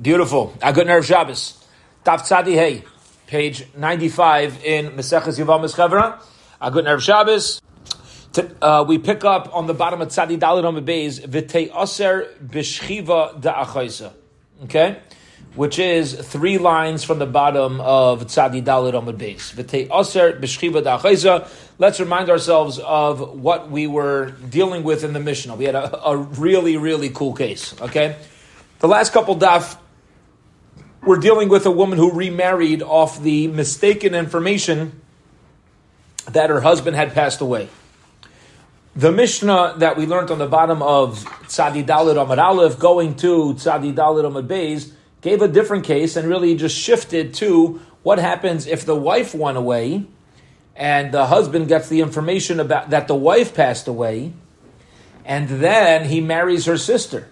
Beautiful. A good nerve Shabbos. Daf Tzadi Hey, page 95 in Meseches Yevamis Chevra. A good nerve Shabbos. Uh, we pick up on the bottom of Tzadi Dalit on the base, V'tei Aser B'shchiva Da'achaisa. Okay? Which is three lines from the bottom of Tzadi Dalit on the base. V'tei Aser B'shchiva Da'achaisa. Let's remind ourselves of what we were dealing with in the Mishnah. We had a, a really, really cool case. Okay? The last couple daf we're dealing with a woman who remarried off the mistaken information that her husband had passed away. The Mishnah that we learned on the bottom of Tzadi Dalit Amad Aleph, going to Tzadi Dalit Amad Beis, gave a different case and really just shifted to what happens if the wife went away and the husband gets the information about that the wife passed away, and then he marries her sister.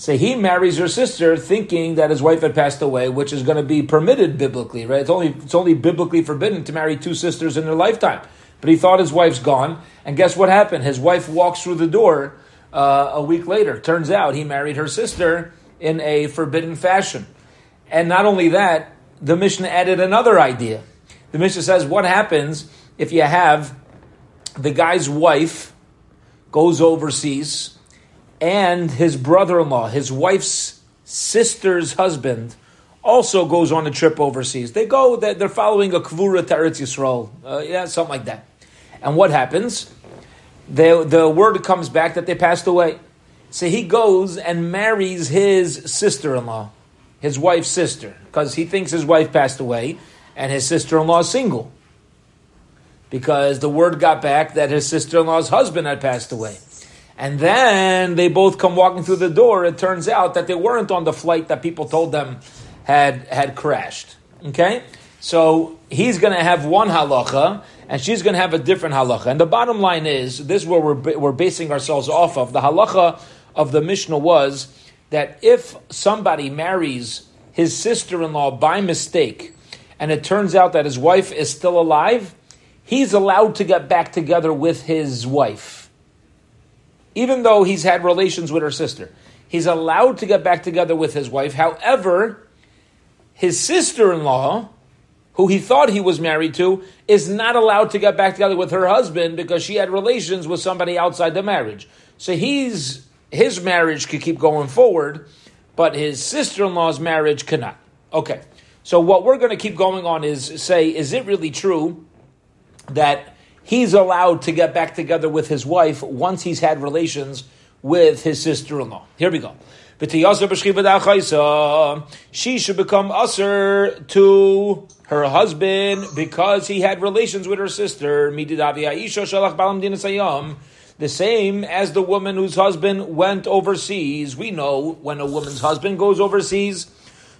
So he marries her sister thinking that his wife had passed away, which is going to be permitted biblically, right? It's only, it's only biblically forbidden to marry two sisters in their lifetime. But he thought his wife's gone, and guess what happened? His wife walks through the door uh, a week later. Turns out he married her sister in a forbidden fashion. And not only that, the Mishnah added another idea. The Mishnah says, what happens if you have the guy's wife goes overseas and his brother-in-law, his wife's sister's husband, also goes on a trip overseas. They go, they're following a kvura to Eretz Yisrael, uh, yeah, something like that. And what happens? The, the word comes back that they passed away. So he goes and marries his sister-in-law, his wife's sister, because he thinks his wife passed away, and his sister-in-law is single. Because the word got back that his sister-in-law's husband had passed away. And then they both come walking through the door. It turns out that they weren't on the flight that people told them had had crashed. Okay, so he's going to have one halacha, and she's going to have a different halacha. And the bottom line is this: is where we're we're basing ourselves off of. The halacha of the Mishnah was that if somebody marries his sister-in-law by mistake, and it turns out that his wife is still alive, he's allowed to get back together with his wife even though he's had relations with her sister. He's allowed to get back together with his wife. However, his sister in law, who he thought he was married to, is not allowed to get back together with her husband because she had relations with somebody outside the marriage. So he's his marriage could keep going forward, but his sister in law's marriage cannot. Okay. So what we're going to keep going on is say, is it really true that he's allowed to get back together with his wife once he's had relations with his sister-in-law. Here we go. She should become usher to her husband because he had relations with her sister. The same as the woman whose husband went overseas. We know when a woman's husband goes overseas,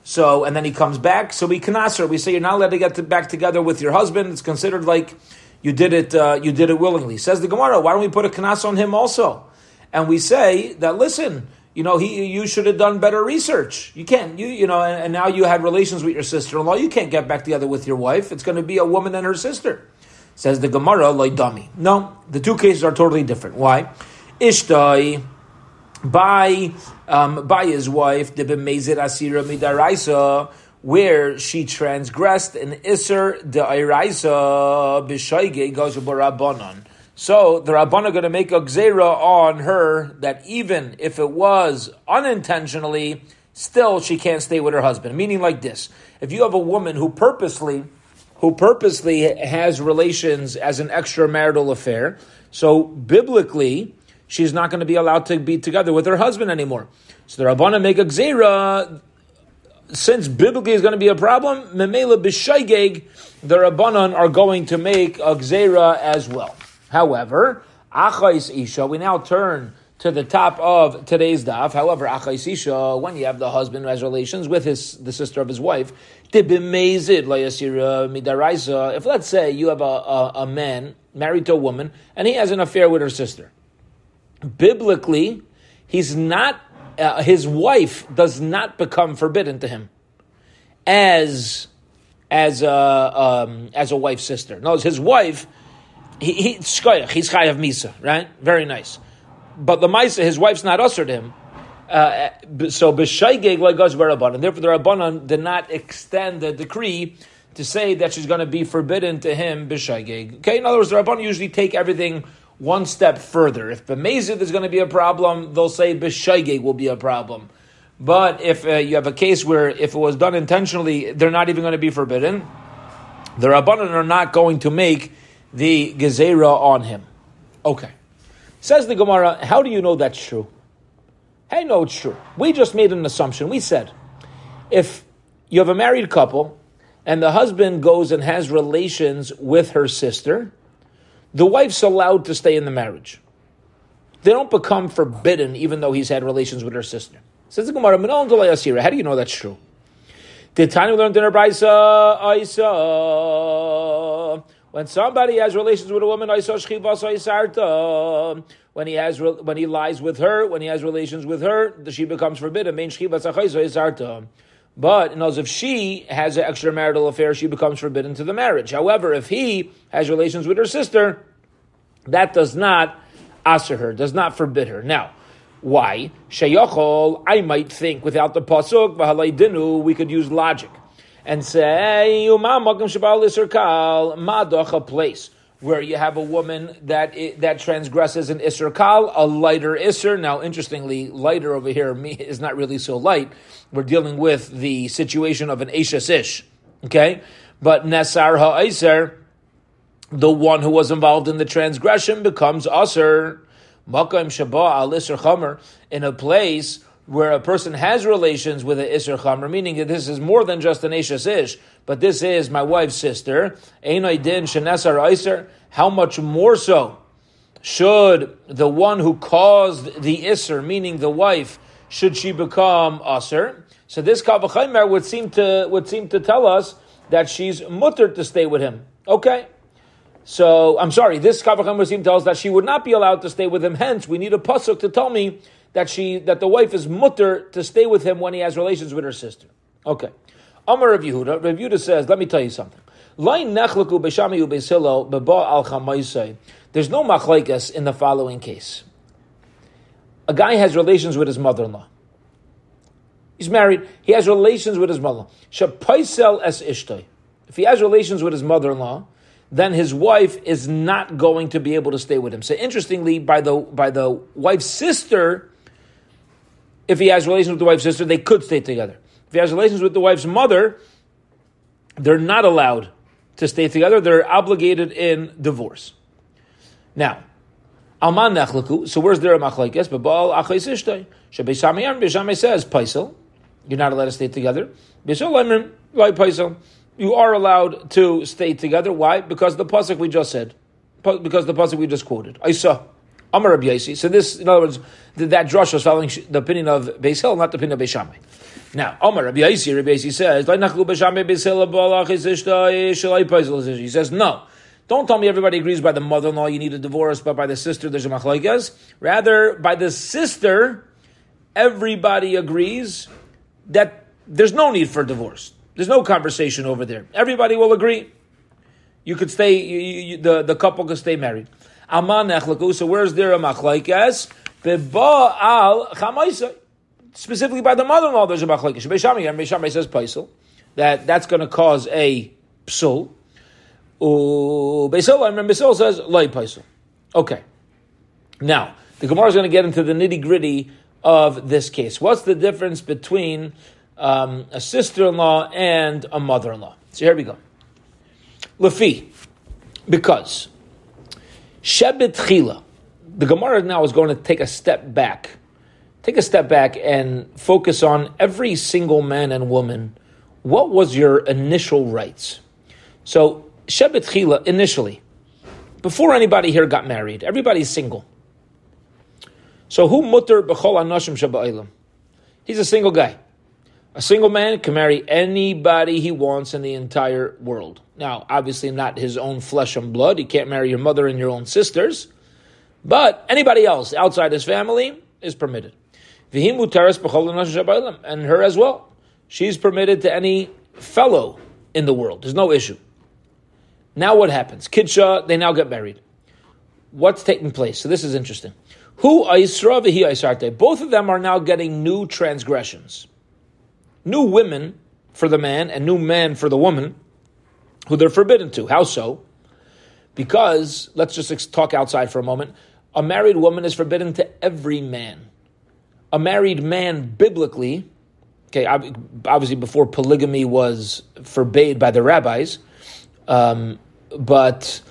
so and then he comes back, so we can ask her. We say you're not allowed to get back together with your husband. It's considered like you did it, uh, you did it willingly. Says the Gemara, why don't we put a kanas on him also? And we say that, listen, you know, he, you should have done better research. You can't, you, you know, and, and now you had relations with your sister-in-law. You can't get back together with your wife. It's going to be a woman and her sister. Says the Gemara, like dummy. No, the two cases are totally different. Why? Ishtai, by, um, by his wife, the asira midaraisa, where she transgressed an Isser de Iraisa Bishaige goes Rabbanon. So the Rabbanon are going to make a gzera on her that even if it was unintentionally, still she can't stay with her husband. Meaning like this: if you have a woman who purposely, who purposely has relations as an extramarital affair, so biblically she's not going to be allowed to be together with her husband anymore. So the Rabbanon make a gzera since biblically is going to be a problem, Memela B'Shaygeg, the Rabbanon are going to make a Gzera as well. However, Achais Isha, we now turn to the top of today's daf. However, Achais Isha, when you have the husband who has relations with his the sister of his wife, if let's say you have a, a, a man married to a woman and he has an affair with her sister, biblically, he's not uh, his wife does not become forbidden to him as as a um, as a wife's sister. No, his wife. He, he he's chayav misa, right? Very nice. But the misa, his wife's not ushered him. Uh, so b'shaygeg like goes and therefore the rabbanon did not extend the decree to say that she's going to be forbidden to him b'shaygeg. Okay, in other words, the rabbanon usually take everything one step further. If b'mezid is going to be a problem, they'll say b'shaygeg will be a problem. But if uh, you have a case where if it was done intentionally, they're not even going to be forbidden, the rabbanon are not going to make the gezerah on him. Okay. Says the Gemara, how do you know that's true? Hey, no, it's true. We just made an assumption. We said, if you have a married couple and the husband goes and has relations with her sister, the wife's allowed to stay in the marriage. They don't become forbidden even though he's had relations with her sister. Says the Gemara, how do you know that's true? Did Tanya learn in her brisa? When somebody has relations with a woman, when he has when he lies with her, when he has relations with her, she becomes forbidden. But in knows if she has an extramarital affair, she becomes forbidden to the marriage. However, if he has relations with her sister, that does not answer her, does not forbid her. Now, why? Sheyachol, I might think without the pasuk, dinu, we could use logic and say, a place where you have a woman that that transgresses an isser kal, a lighter isser. Now, interestingly, lighter over here is not really so light. We're dealing with the situation of an eshes ish, okay? But nesar ha'isr, the one who was involved in the transgression, becomes usher. Makam shabah al isser chamer in a place where a person has relations with an Isser Chamr, meaning that this is more than just an Ishes Ish, but this is my wife's sister, Einai Din Shenesar Iser, how much more so should the one who caused the Isser, meaning the wife, should she become Aser? So this Kavachaimer would seem to would seem to tell us that she's mutter to stay with him. Okay. So I'm sorry, this Kavachaimer seem tells us that she would not be allowed to stay with him. Hence, we need a pasuk to tell me that she that the wife is mutter to stay with him when he has relations with her sister. Okay. Amar Rav Yehuda, Rav Yehuda says, let me tell you something. There's no machlaikas in the following case. A guy has relations with his mother-in-law. He's married. He has relations with his mother. es If he has relations with his mother-in-law, then his wife is not going to be able to stay with him. So interestingly, by the by the wife's sister, if he has relations with the wife's sister, they could stay together. If he has relations with the wife's mother, they're not allowed to stay together. They're obligated in divorce. Now, Alman nechlaku. So where's there a machlekes? But Baal achayis ishtay. Shebeishamayam Beis Shammai says paisel. You're not allowed to stay together. Beishalayim like paisel. You are allowed to stay together. Why? Because the pasuk we just said. Because the pasuk we just quoted. I saw. Amar Rabbi Yaisi. So this, in other words, that drush was following the opinion of Beis Hillel, not the opinion of Beis Shammai. Now, Amar Rabbi Yaisi, Rabbi Yaisi says, He says, no. Don't tell me everybody agrees by the mother-in-law you need a divorce, but by the sister there's a machlaikas. Rather, by the sister, everybody agrees that there's no need for divorce. There's no conversation over there. Everybody will agree. You could stay, you, you, the, the couple could stay married. Aman echlaku. So where's there a machlaikas? Beba al chamaisa. Specifically by the mother-in-law, there's a machlaikas. Beis Shammai and Beis Shammai says paisel that that's going to cause a psul. Beisil, I remember Beisil says loy paisel. Okay. Now the Gemara is going to get into the nitty gritty of this case. What's the difference between um, a sister-in-law and a mother-in-law? So here we go. Lafi, because Shebet Chila. The Gemara now is going to take a step back. Take a step back and focus on every single man and woman. What was your initial rights? So, Shebet Chila, initially, before anybody here got married, everybody's single. So, who mutter b'chol anashim shabba'ilam? He's a single guy. A single man can marry anybody he wants in the entire world. Now, obviously, not his own flesh and blood. He can't marry your mother and your own sisters. But anybody else outside his family is permitted. And her as well. She's permitted to any fellow in the world. There's no issue. Now what happens? Kidsha, they now get married. What's taking place? So this is interesting. Who Both of them are now getting new transgressions. New women for the man and new men for the woman who they're forbidden to. How so? Because, let's just talk outside for a moment. A married woman is forbidden to every man. A married man, biblically, okay, obviously before polygamy was forbade by the rabbis, um, but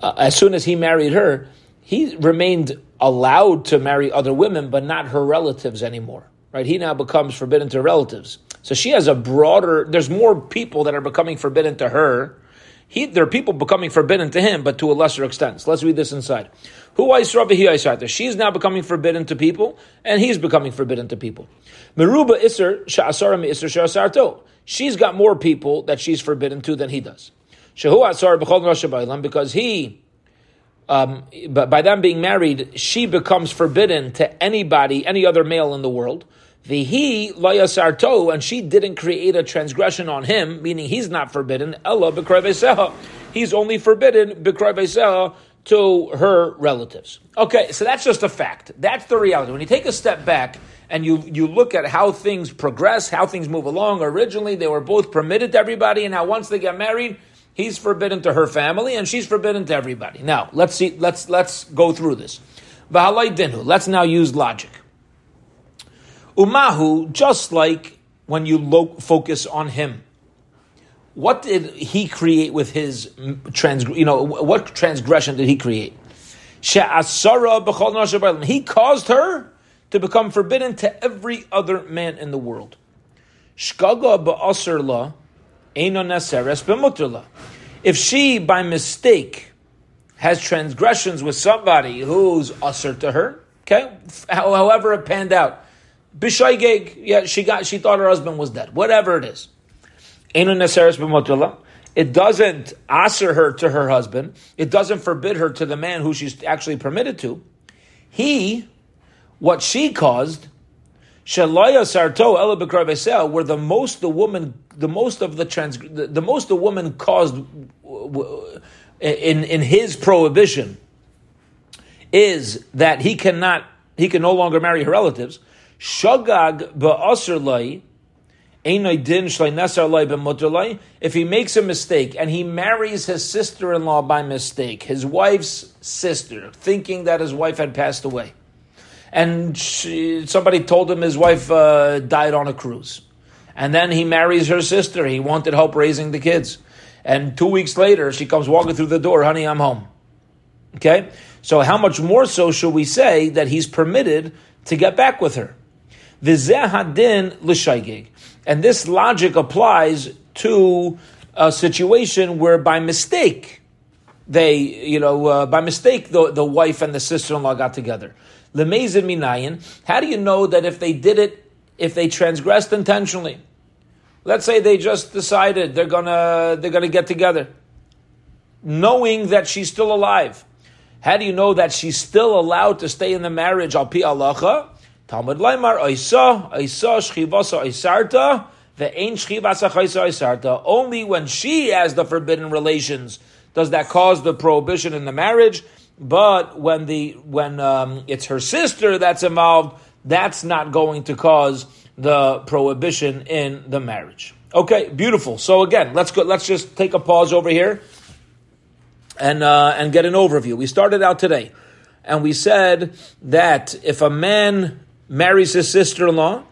uh, as soon as he married her, he remained allowed to marry other women, but not her relatives anymore. Right? He now becomes forbidden to relatives. So she has a broader. There's more people that are becoming forbidden to her. He, there are people becoming forbidden to him, but to a lesser extent. So let's read this inside. Who She's now becoming forbidden to people, and he's becoming forbidden to people. Meruba Isser Sha'asara Isser Sha'asarto. She's got more people that she's forbidden to than he does. Shehu Asar B'chol because he um, but by them being married, she becomes forbidden to anybody, any other male in the world. He layasarto, and she didn't create a transgression on him, meaning he's not forbidden. Ella b'krayveseha, he's only forbidden b'krayveseha to her relatives. Okay, so that's just a fact. That's the reality. When you take a step back and you you look at how things progress, how things move along. Originally, they were both permitted to everybody, and now once they get married, He's forbidden to her family, and she's forbidden to everybody. Now, let's see. Let's let's go through this. Let's now use logic. Umahu, just like when you lo- focus on him, what did he create with his trans? You know, what transgression did he create? He caused her to become forbidden to every other man in the world. If she, by mistake, has transgressions with somebody who's usher to her, okay, however it panned out, b'shaygeg, yeah, she got, she thought her husband was dead, whatever it is. It doesn't answer her to her husband. It doesn't forbid her to the man who she's actually permitted to. He, what she caused, Shalaya Sarto where the most the woman, the most of the trans, the, the most the woman caused in in his prohibition is that he cannot, he can no longer marry her relatives. Shagag ba'asr lai, if he makes a mistake and he marries his sister-in-law by mistake, his wife's sister, thinking that his wife had passed away, and she, somebody told him his wife uh, died on a cruise. And then he marries her sister. He wanted help raising the kids. And two weeks later, she comes walking through the door, honey, I'm home. Okay? So, how much more so should we say that he's permitted to get back with her? Vizehadin l'shaygig. And this logic applies to a situation where by mistake, they, you know, uh, by mistake, the, the wife and the sister in law got together. Lemezin minayin. How do you know that if they did it, if they transgressed intentionally? Let's say they just decided they're gonna they're gonna get together, knowing that she's still alive. How do you know that she's still allowed to stay in the marriage? Al pi alacha. Talmud Laimar Oisa Oisa Shchivasa Oisarta the ain't Shchivasa Oisarta. Only when she has the forbidden relations does that cause the prohibition in the marriage. But when the when um, it's her sister that's involved, that's not going to cause the prohibition in the marriage. Okay, beautiful. So again, let's go. Let's just take a pause over here and uh, and get an overview. We started out today, and we said that if a man marries his sister-in-law,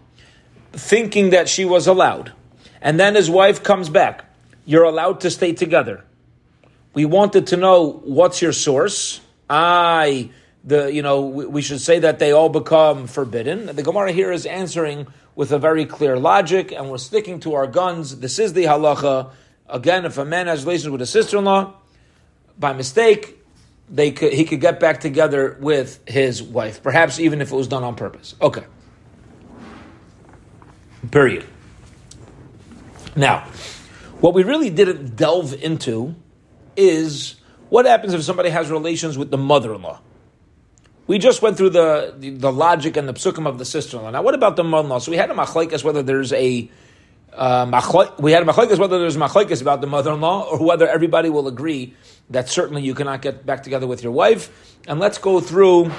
thinking that she was allowed, and then his wife comes back, you're allowed to stay together. We wanted to know what's your source I, the you know, we, should say that they all become forbidden. The Gemara here is answering with a very clear logic, and we're sticking to our guns. This is the halacha. Again, if a man has relations with a sister-in-law, by mistake, they could, he could get back together with his wife, perhaps even if it was done on purpose. Okay. Period. Now, what we really didn't delve into is what happens if somebody has relations with the mother-in-law? We just went through the, the, the logic and the psukim of the sister-in-law. Now, what about the mother-in-law? So we had a machlekes whether there's a uh, we had a machlekes whether there's machlekes about the mother-in-law or whether everybody will agree that certainly you cannot get back together with your wife. And let's go through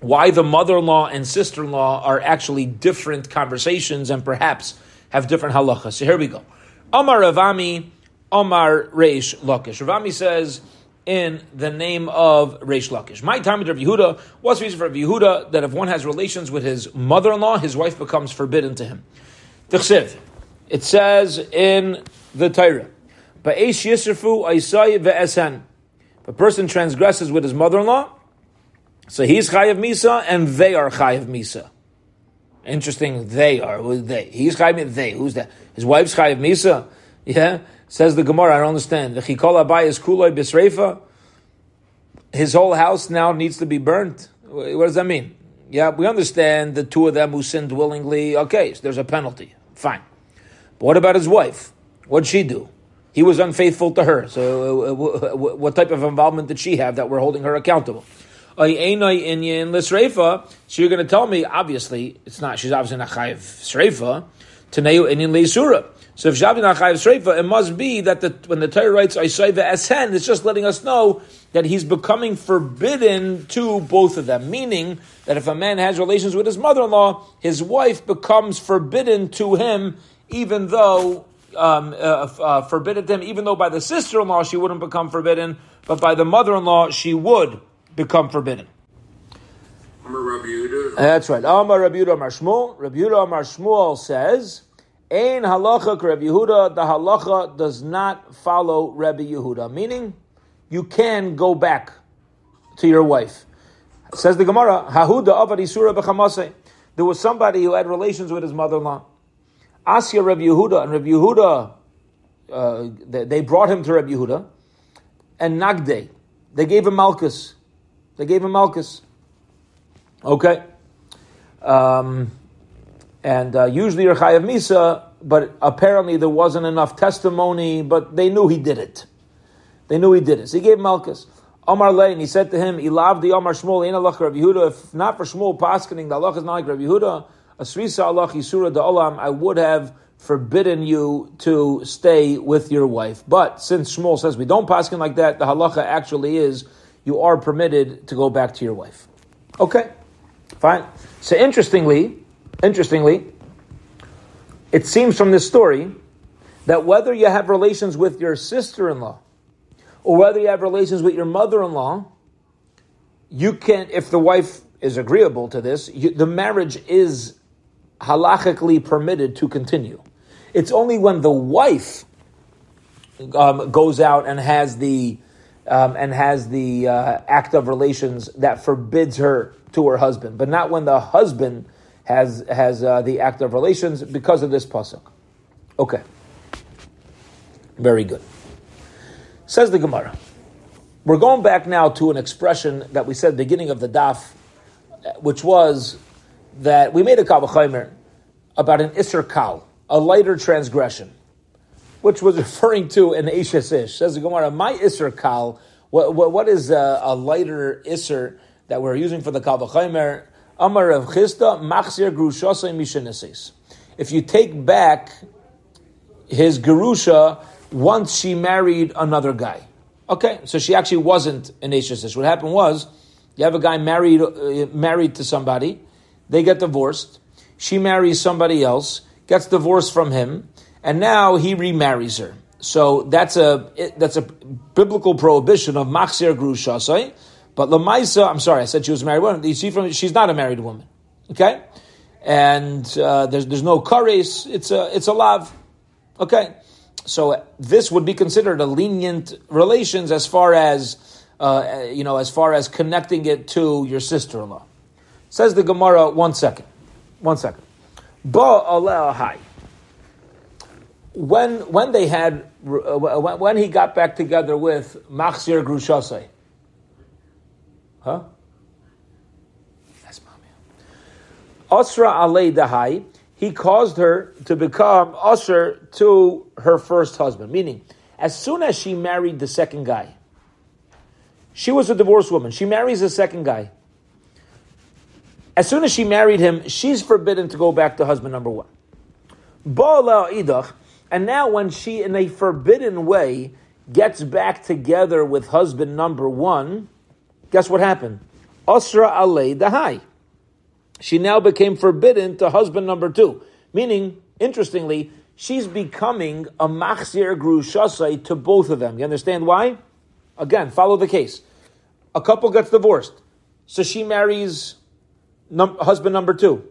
why the mother-in-law and sister-in-law are actually different conversations and perhaps have different halachas. So here we go. Omar Ravami, Omar Reish Lakish. Ravami says in the name of Reish Lakish. My time Rav Yehuda, what's the reason for Yehuda that if one has relations with his mother-in-law, his wife becomes forbidden to him? Tichsiv. It says in the Torah, Ba'esh Yisrafu Aisai Ve'esen. If a person transgresses with his mother-in-law, so he's Chayav Misa and they are Chayav Misa. Interesting, they are. They? He's Chayav They. Who's that? His wife's Chayav Misa? Yeah? Says the Gemara, I don't understand. The Chikol Abai is Kuloi Bisreifa. His whole house now needs to be burnt. What does that mean? Yeah, we understand the two of them who sinned willingly. Okay, so there's a penalty. Fine. What about his wife? What'd she do? He was unfaithful to her. So, uh, what type of involvement did she have that we're holding her accountable? So you're going to tell me, obviously, it's not, she's obviously not chayiv sreifa, Taneu inyan leisura. So if Shavi Nachayev Sreifa, it must be that the, when the Torah writes Aisaiva Esen, it's just letting us know that he's becoming forbidden to both of them. Meaning that if a man has relations with his mother-in-law, his wife becomes forbidden to him, even though um, uh, uh, forbidden them, even though by the sister-in-law she wouldn't become forbidden, but by the mother-in-law she would become forbidden. That's right. Amar Rabbi Yehuda Amar Shmuel. Rabbi Yehuda Amar Shmuel says, Ein halacha Rabbi Yehuda, the halacha does not follow Rabbi Yehuda. Meaning, you can go back to your wife. Says the Gemara, Hahuda avad isura b'chamase. There was somebody who had relations with his mother-in-law. Asya Rabbi Yehuda, and Rabbi Yehuda, uh, they, brought him to Rabbi Yehuda, and Nagde, they gave him Malchus. They gave him Malchus. Okay. Um, and uh, usually you're Chayav Misa, but apparently there wasn't enough testimony, but they knew he did it. They knew he did it. So he gave Malchus. Omar Lane, he said to him, Ilav the Omar Shmuel, Ein Allah Rabbi Yehuda, if not for Shmuel Paskening, the Allah is not like Rabbi Yehuda, Asrisa Allah Yisura da Olam, I would have forbidden you to stay with your wife. But since Shmuel says we don't paskin like that, the halacha actually is you are permitted to go back to your wife. Okay, fine. So interestingly, Interestingly, it seems from this story that whether you have relations with your sister in law or whether you have relations with your mother in law, you can, if the wife is agreeable to this, you, the marriage is halachically permitted to continue. It's only when the wife um, goes out and has the um, and has the uh, act of relations that forbids her to her husband, but not when the husband has has uh, the act of relations because of this pasuk. Okay, very good. Says the Gemara. We're going back now to an expression that we said beginning of the daf, which was that we made a kavachaymer about an isser kal, a lighter transgression, which was referring to an ishes ish. Says the Gemara, my isser kal. What, what, what is a, a lighter isser that we're using for the kavachaymer? Amar Rav Chisda, Machzir Mishanisis. If you take back his Gerusha once she married another guy. Okay, so she actually wasn't an Ishisis. What happened was, you have a guy married uh, married to somebody, they get divorced, she marries somebody else, gets divorced from him, and now he remarries her. So that's a that's a biblical prohibition of machzir grushasai. But Lamaisa, I'm sorry, I said she was a married woman. You see from she's not a married woman. Okay? And uh, there's, there's no kares, it's a, it's a lav. Okay? So this would be considered a lenient relations as far as, uh, you know, as far as connecting it to your sister-in-law. Says the Gemara, one second. One second. Ba. When, when they had, uh, when he got back together with Machzir Grushasei, Huh? That's mommy. Asra alei dahai. He caused her to become usher to her first husband. Meaning, as soon as she married the second guy, she was a divorced woman. She marries the second guy. As soon as she married him, she's forbidden to go back to husband number one. And now, when she, in a forbidden way, gets back together with husband number one, guess what happened? Osra alei dahai. She now became forbidden to husband number two. Meaning, interestingly, she's becoming a machzir grushasai to both of them. You understand why? Again, follow the case. A couple gets divorced. So she marries num- husband number two.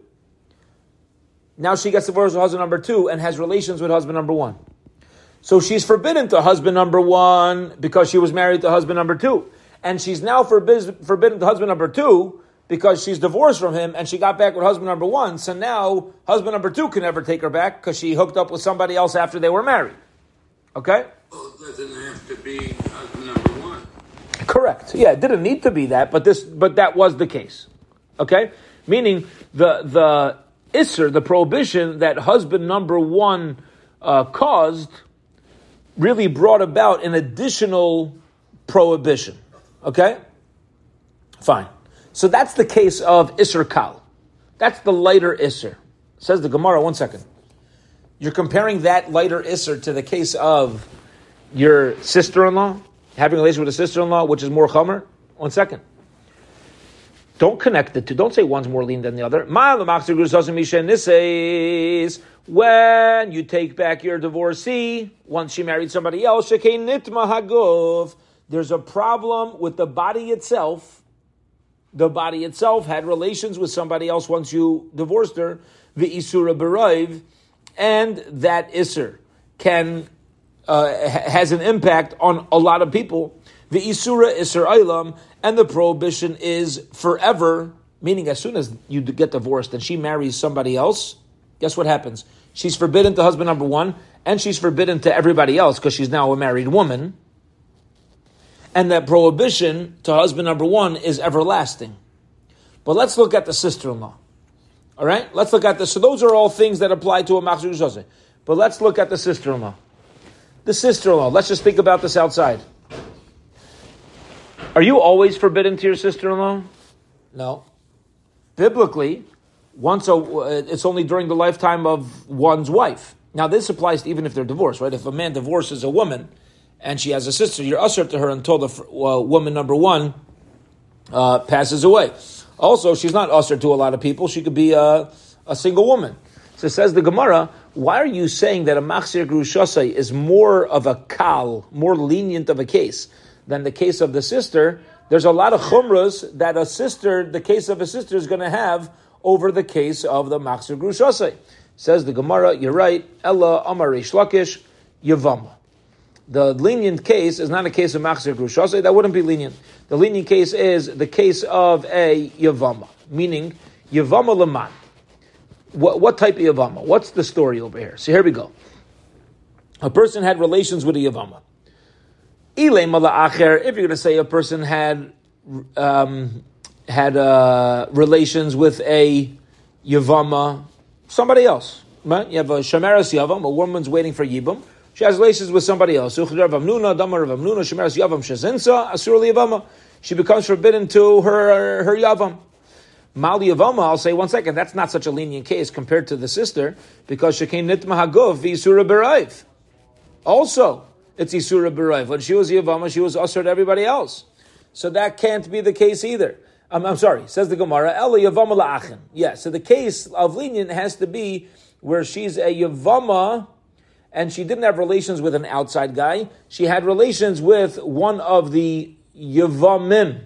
Now she gets divorced with husband number two and has relations with husband number one. So she's forbidden to husband number one because she was married to husband number two. And she's now forbid- forbidden to husband number two because she's divorced from him and she got back with husband number one. So now husband number two can never take her back because she hooked up with somebody else after they were married. Okay? Well, it doesn't have to be husband number one. Correct. Yeah, it didn't need to be that, but this, but that was the case. Okay, meaning the the isser, the prohibition that husband number one uh, caused, really brought about an additional prohibition. Okay, fine. So that's the case of isser kal. That's the lighter isser. Says the Gemara. One second. You're comparing that lighter isser to the case of your sister-in-law having a relation with a sister-in-law, which is more chomer. One second. Don't connect the two. Don't say one's more lean than the other. When you take back your divorcee, once she married somebody else, there's a problem with the body itself. The body itself had relations with somebody else once you divorced her, the isura and that isur can uh, has an impact on a lot of people. The isura isur ilam, and the prohibition is forever. Meaning, as soon as you get divorced and she marries somebody else, guess what happens? She's forbidden to husband number one, and she's forbidden to everybody else because she's now a married woman. And that prohibition to husband number one is everlasting. But let's look at the sister-in-law. All right, let's look at this. So those are all things that apply to a machzor But let's look at the sister-in-law. The sister-in-law. Let's just think about this outside. Are you always forbidden to your sister-in-law? No. Biblically, once a, it's only during the lifetime of one's wife. Now, this applies even if they're divorced, right? If a man divorces a woman and she has a sister, you're ushered to her until the uh, woman number one uh, passes away. Also, she's not ushered to a lot of people. She could be a, a single woman. So says the Gemara, why are you saying that a machzir grushasai is more of a kal, more lenient of a case than the case of the sister? There's a lot of chumras that a sister, the case of a sister, is going to have over the case of the machzir grushasai. Says the Gemara, you're right. Ella amar Lakish yavama. The lenient case is not a case of machzir grushasai. That wouldn't be lenient. The lenient case is the case of a yavama, meaning yavama leman. What, what type of Yavama? What's the story over here? So here we go. A person had relations with a Yavama. If you're going to say a person had um, had uh, relations with a Yavama, somebody else. Right? You have a Shemeres Yavam, a woman's waiting for Yibam. She has relations with somebody else. She becomes forbidden to her, her Yavam. Mali Yavama, I'll say one second, that's not such a lenient case compared to the sister, because she came nitma hagov v'isura. Also, it's isura berayv. When she was Yavama, she was usher to everybody else. So that can't be the case either. I'm, I'm sorry, says the Gemara, Ela Yavama la'achin. Yeah, so the case of lenient has to be where she's a Yavama, and she didn't have relations with an outside guy. She had relations with one of the Yavamim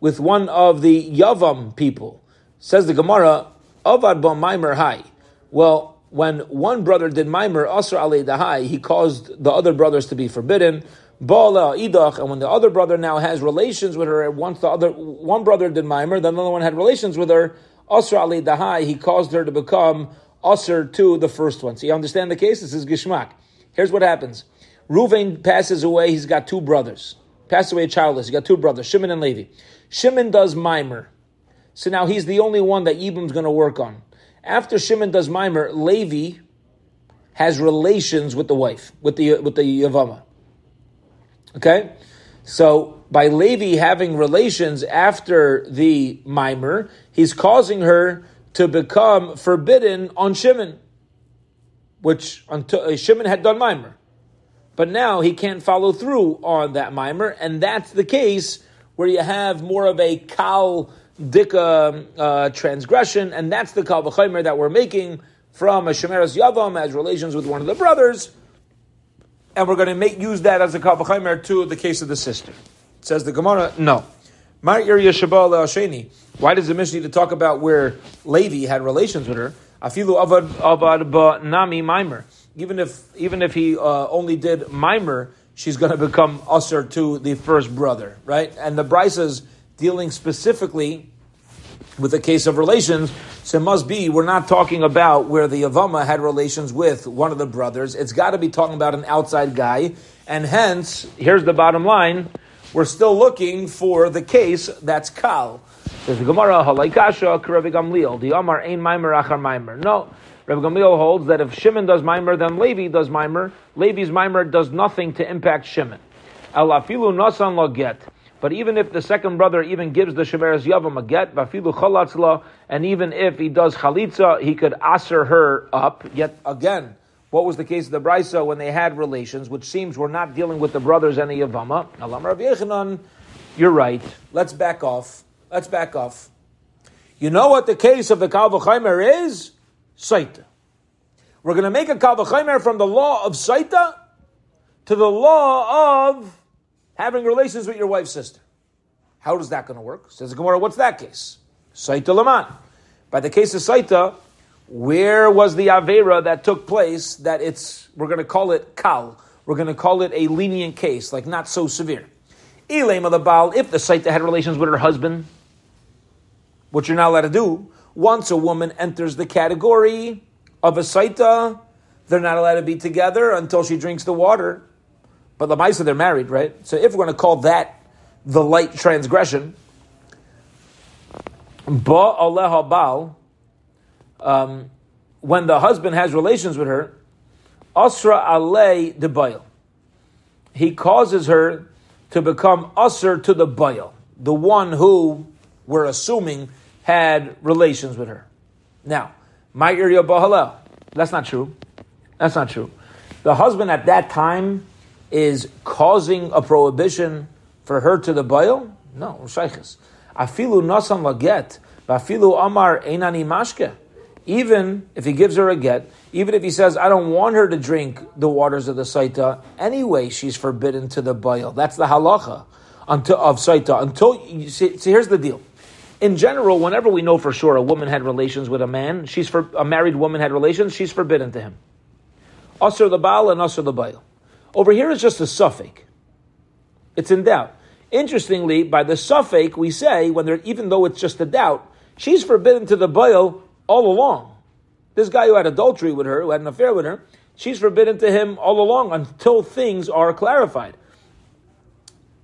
with one of the Yavam people. Says the Gemara, Avad Maimer Hai. Well, when one brother did Maimer Asr Ali Dahai, he caused the other brothers to be forbidden. Bala Idach, and when the other brother now has relations with her, once the other one brother did Maimer, then another one had relations with her, Asr Ali Dahai, he caused her to become Asr to the first one. So you understand the case? This is Gishmak. Here's what happens. Ruvain passes away, he's got two brothers. Passed away childless, he's got two brothers, Shimon and Levi. Shimon does mimer. So now he's the only one that Yibam's going to work on. After Shimon does mimer, Levi has relations with the wife, with the with the Yavama. Okay? So by Levi having relations after the mimer, he's causing her to become forbidden on Shimon, which until, uh, Shimon had done mimer. But now he can't follow through on that mimer, and that's the case where you have more of a kal dika uh, transgression, and that's the kal v'chaymer that we're making from a shemeres yavam as relations with one of the brothers, and we're going to make use that as a kal v'chaymer to the case of the sister. It Says the Gemara, no. Why does the Mishnah need to talk about where Levi had relations with her? Even if even if he uh, only did mimer, she's going to become usher to the first brother, right? And the Brisa dealing specifically with the case of relations. So it must be we're not talking about where the Avama had relations with one of the brothers. It's got to be talking about an outside guy, and hence here's the bottom line we're still looking for the case that's kal. There's the Gemara, halaykasha, Rabbi Gamliel, the Amar ein maimer achar maimer. No, Rabbi Gamliel holds that if Shimon does maimer, then Levi does maimer. Levi's maimer does nothing to impact Shimon. Alafilu nasan lo get. But even if the second brother even gives the Shemeres Yavam a get, vafilu and even if he does chalitza, he could aser her up. Yet again, what was the case of the Brisa when they had relations, which seems we're not dealing with the brothers and the Yavama. You're right. Let's back off. Let's back off. You know what the case of the Kalvachaimer is? Saita. We're going to make a Kalvachaimer from the law of Saita to the law of having relations with your wife's sister. How is that going to work? Says Gemara, what's that case? Saita Laman. By the case of Saita, where was the Avera that took place that it's, we're going to call it Kal. We're going to call it a lenient case, like not so severe. Ilema the Baal, if the Saita had relations with her husband, what you're not allowed to do, once a woman enters the category of a Saita, they're not allowed to be together until she drinks the water. But the Maisa, they're married, right? So if we're going to call that the light transgression, Ba Aleha Baal, um, when the husband has relations with her, Asra alei de Baal. He causes her to become usher to the Baal, the one who we're assuming had relations with her. Now, Ma'ir Yabahalel. That's not true. That's not true. The husband at that time is causing a prohibition for her to the Baal? No, Shaykhis. Afilu nasan laget, afilu amar einani mashke even if he gives her a get, even if he says, I don't want her to drink the waters of the Saita, anyway, she's forbidden to the Baal. That's the halacha of Saita. Until, you see, see, here's the deal. In general, whenever we know for sure a woman had relations with a man, she's for, a married woman had relations, she's forbidden to him. Usr the Baal and Usr the Baal. Over here is just a safek. It's in doubt. Interestingly, by the safek, we say, when there, even though it's just a doubt, she's forbidden to the Baal all along. This guy who had adultery with her, who had an affair with her, she's forbidden to him all along until things are clarified.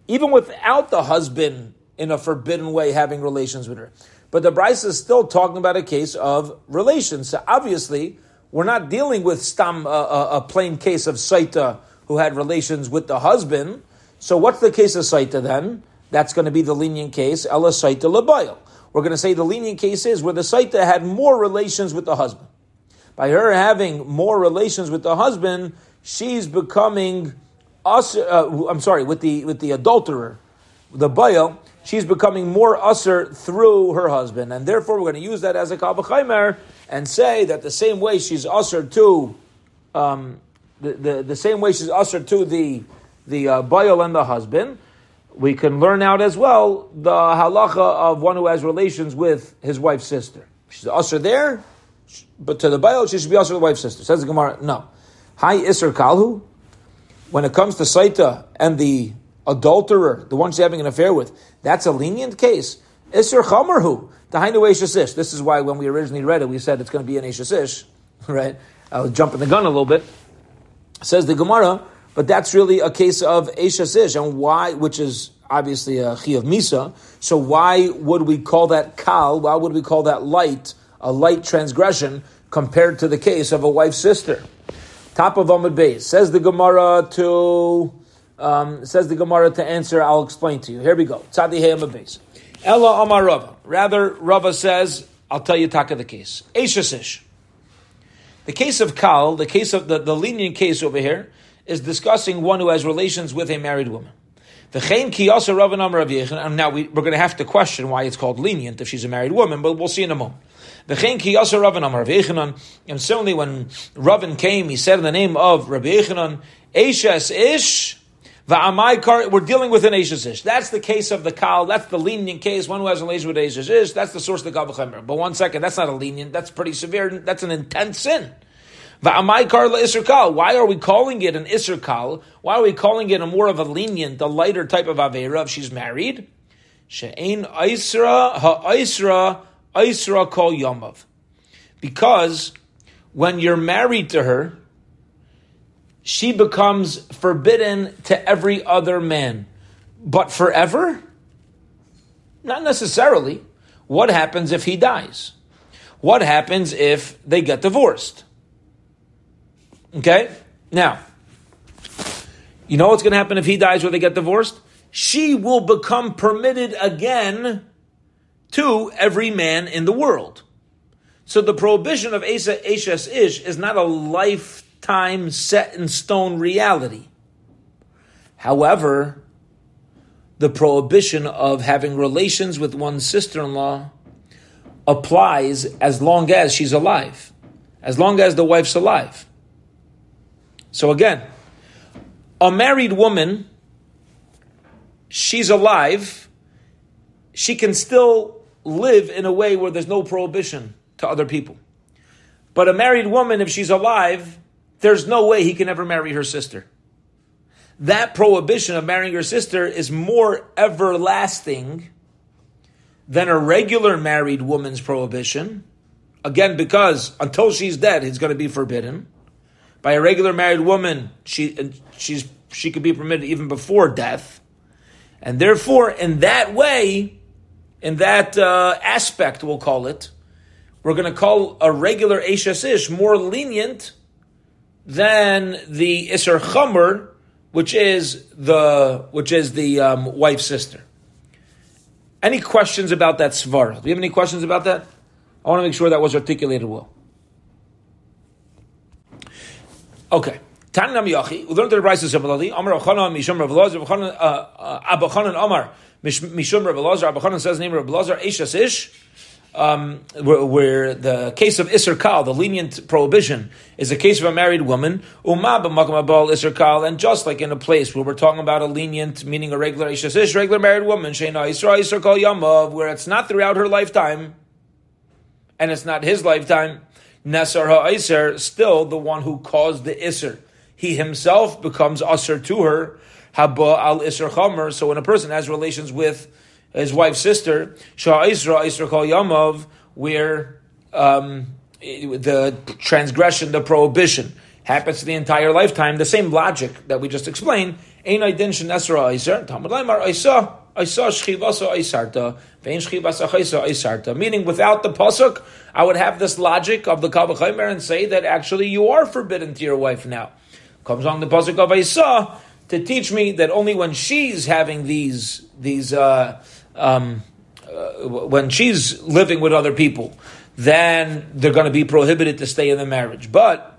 Even without the husband in a forbidden way having relations with her. But the Brisa is still talking about a case of relations. So obviously, we're not dealing with stam, uh, uh, a plain case of Saita who had relations with the husband. So what's the case of Saita then? That's going to be the lenient case, Ella Saita Labayel. We're going to say the lenient case is where the Saita had more relations with the husband. By her having more relations with the husband, she's becoming us. Uh, I'm sorry, with the with the adulterer, the Baal, she's becoming more usher through her husband, and therefore we're going to use that as a kabachaymer and say that the same way she's usher to, um, the, the, the same way she's usher to the the uh, and the husband, we can learn out as well the halacha of one who has relations with his wife's sister. She's usher there, but to the Baal, she should be usher the wife's sister. Says the Gemara, no. Hi Isser Kalhu. When it comes to Saita and the adulterer, the one she's having an affair with, that's a lenient case. Isser Chamarhu. Tahainu Eshasish. This is why when we originally read it, we said it's going to be an Eshasish, right? I was jumping the gun a little bit. Says the Gemara, but that's really a case of Eshasish, and why, which is obviously a Chi of Misa. So why would we call that Kal? Why would we call that light, a light transgression, compared to the case of a wife's sister? Top of Amud Beis. Says the Gemara to, um, says the Gemara to answer, I'll explain to you. Here we go. Tzadi Hey Amud Beis. Ella Amar Rava. Rather, Rava says, I'll tell you taka the case. Eshasish. The case of Kal, the case of the, the lenient case over here, is discussing one who has relations with a married woman. The V'chein ki yasa Rav Rav. And now we, we're going to have to question why it's called lenient if she's a married woman, but we'll see in a moment. The V'chein ki yasa Rav Amar Rav. And certainly when Ravin came, he said in the name of Rabbi Yochanan, Eishes ish, We're dealing with an Eishes ish. That's the case of the Kal, that's the lenient case, one who has a relation with Eishes ish, that's the source of the Kavachemer. But one second, that's not a lenient, that's pretty severe, that's an intense sin. Why are we calling it an isser kal? Why are we calling it a more of a lenient, a lighter type of avera if she's married? She'ein isra ha'isra isra kol yamav. Because when you're married to her, she becomes forbidden to every other man. But forever? Not necessarily. What happens if he dies? What happens if they get divorced? Okay? Now, you know what's going to happen if he dies or they get divorced? She will become permitted again to every man in the world. So the prohibition of Asa Ish is not a lifetime set in stone reality. However, the prohibition of having relations with one's sister in law applies as long as she's alive, as long as the wife's alive. So again, a married woman, she's alive, she can still live in a way where there's no prohibition to other people. But a married woman, if she's alive, there's no way he can ever marry her sister. That prohibition of marrying her sister is more everlasting than a regular married woman's prohibition. Again, because until she's dead, it's going to be forbidden by a regular married woman, she she's she could be permitted even before death, and therefore, in that way, in that uh, aspect, we'll call it, we're going to call a regular Eshes Ish more lenient than the Isser Chomer, which is the which is the um, wife's sister. Any questions about that svara? Do you have any questions about that? I want to make sure that was articulated well. Okay. Tanam Yachi, we learned the similarly. Amar Yochanan, Mishum Amar, Mishum name Ish, um, where, where, the case of Isser Kal, the lenient prohibition, is a case of a married woman, Uma b'makam abal Isser Kal, and just like in a place where we're talking about a lenient, meaning a regular Ish, regular married woman, Shena Isra Isser Kal Yamav, where it's not throughout her lifetime, and it's not his lifetime, Nesar ha'Iser, still the one who caused the Isser. He himself becomes Asr to her, Haba al Isser Chomer. So when a person has relations with his wife's sister, Shah Isra, Isra Kol Yamav, where um, the transgression, the prohibition, happens the entire lifetime, the same logic that we just explained, Ein Aydin Shen Esra Iser, Talmud Laimar Isa, Isa Shchivasa Isarta, Vein Shchivasa Chaysa Isarta. Meaning, without the Pasuk, I would have this logic of the Kabbalah and say that actually you are forbidden to your wife now. Comes on the Pasuk of Isa to teach me that only when she's having these, these, uh, um, uh, when she's living with other people, then they're going to be prohibited to stay in the marriage. But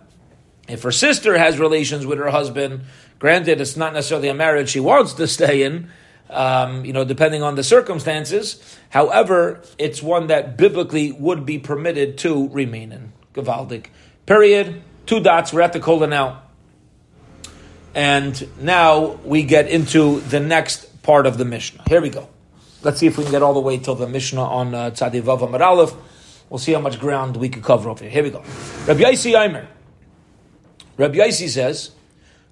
if her sister has relations with her husband, granted it's not necessarily a marriage she wants to stay in, um, you know, depending on the circumstances. However, it's one that biblically would be permitted to remain in. Gavaldik. Period. Two dots. We're at the Kola now. And now we get into the next part of the Mishnah. Here we go. Let's see if we can get all the way till the Mishnah on uh, Tzadi Vav Amar Aleph. We'll see how much ground we can cover over here. Here we go. Rabbi Yaisi Aimer. Rabbi Yaisi says,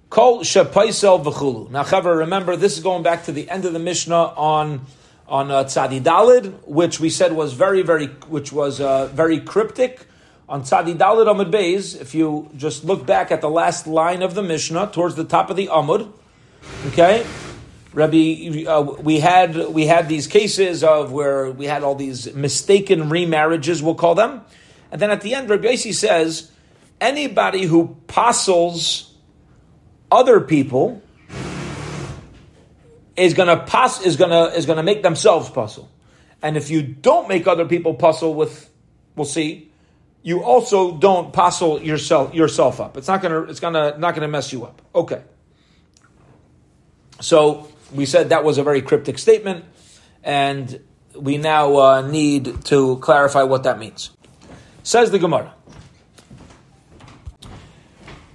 Kol shepaisel v'chulu. Now, Chavar, remember, this is going back to the end of the Mishnah on on uh, Tzadi Dalid, which we said was very, very, which was uh, very cryptic. On Tzadi Dalid Amud Beis, if you just look back at the last line of the Mishnah towards the top of the Amud, okay, Rabbi, uh, we had we had these cases of where we had all these mistaken remarriages, we'll call them, and then at the end, Rabbi Yossi says anybody who apostles other people is gonna pass is gonna is gonna make themselves puzzle. And if you don't make other people puzzle with we'll see, you also don't puzzle yourself yourself up. It's not gonna it's gonna not gonna mess you up. Okay. So We said that was a very cryptic statement, and we now uh, need to clarify what that means. Says the Gemara.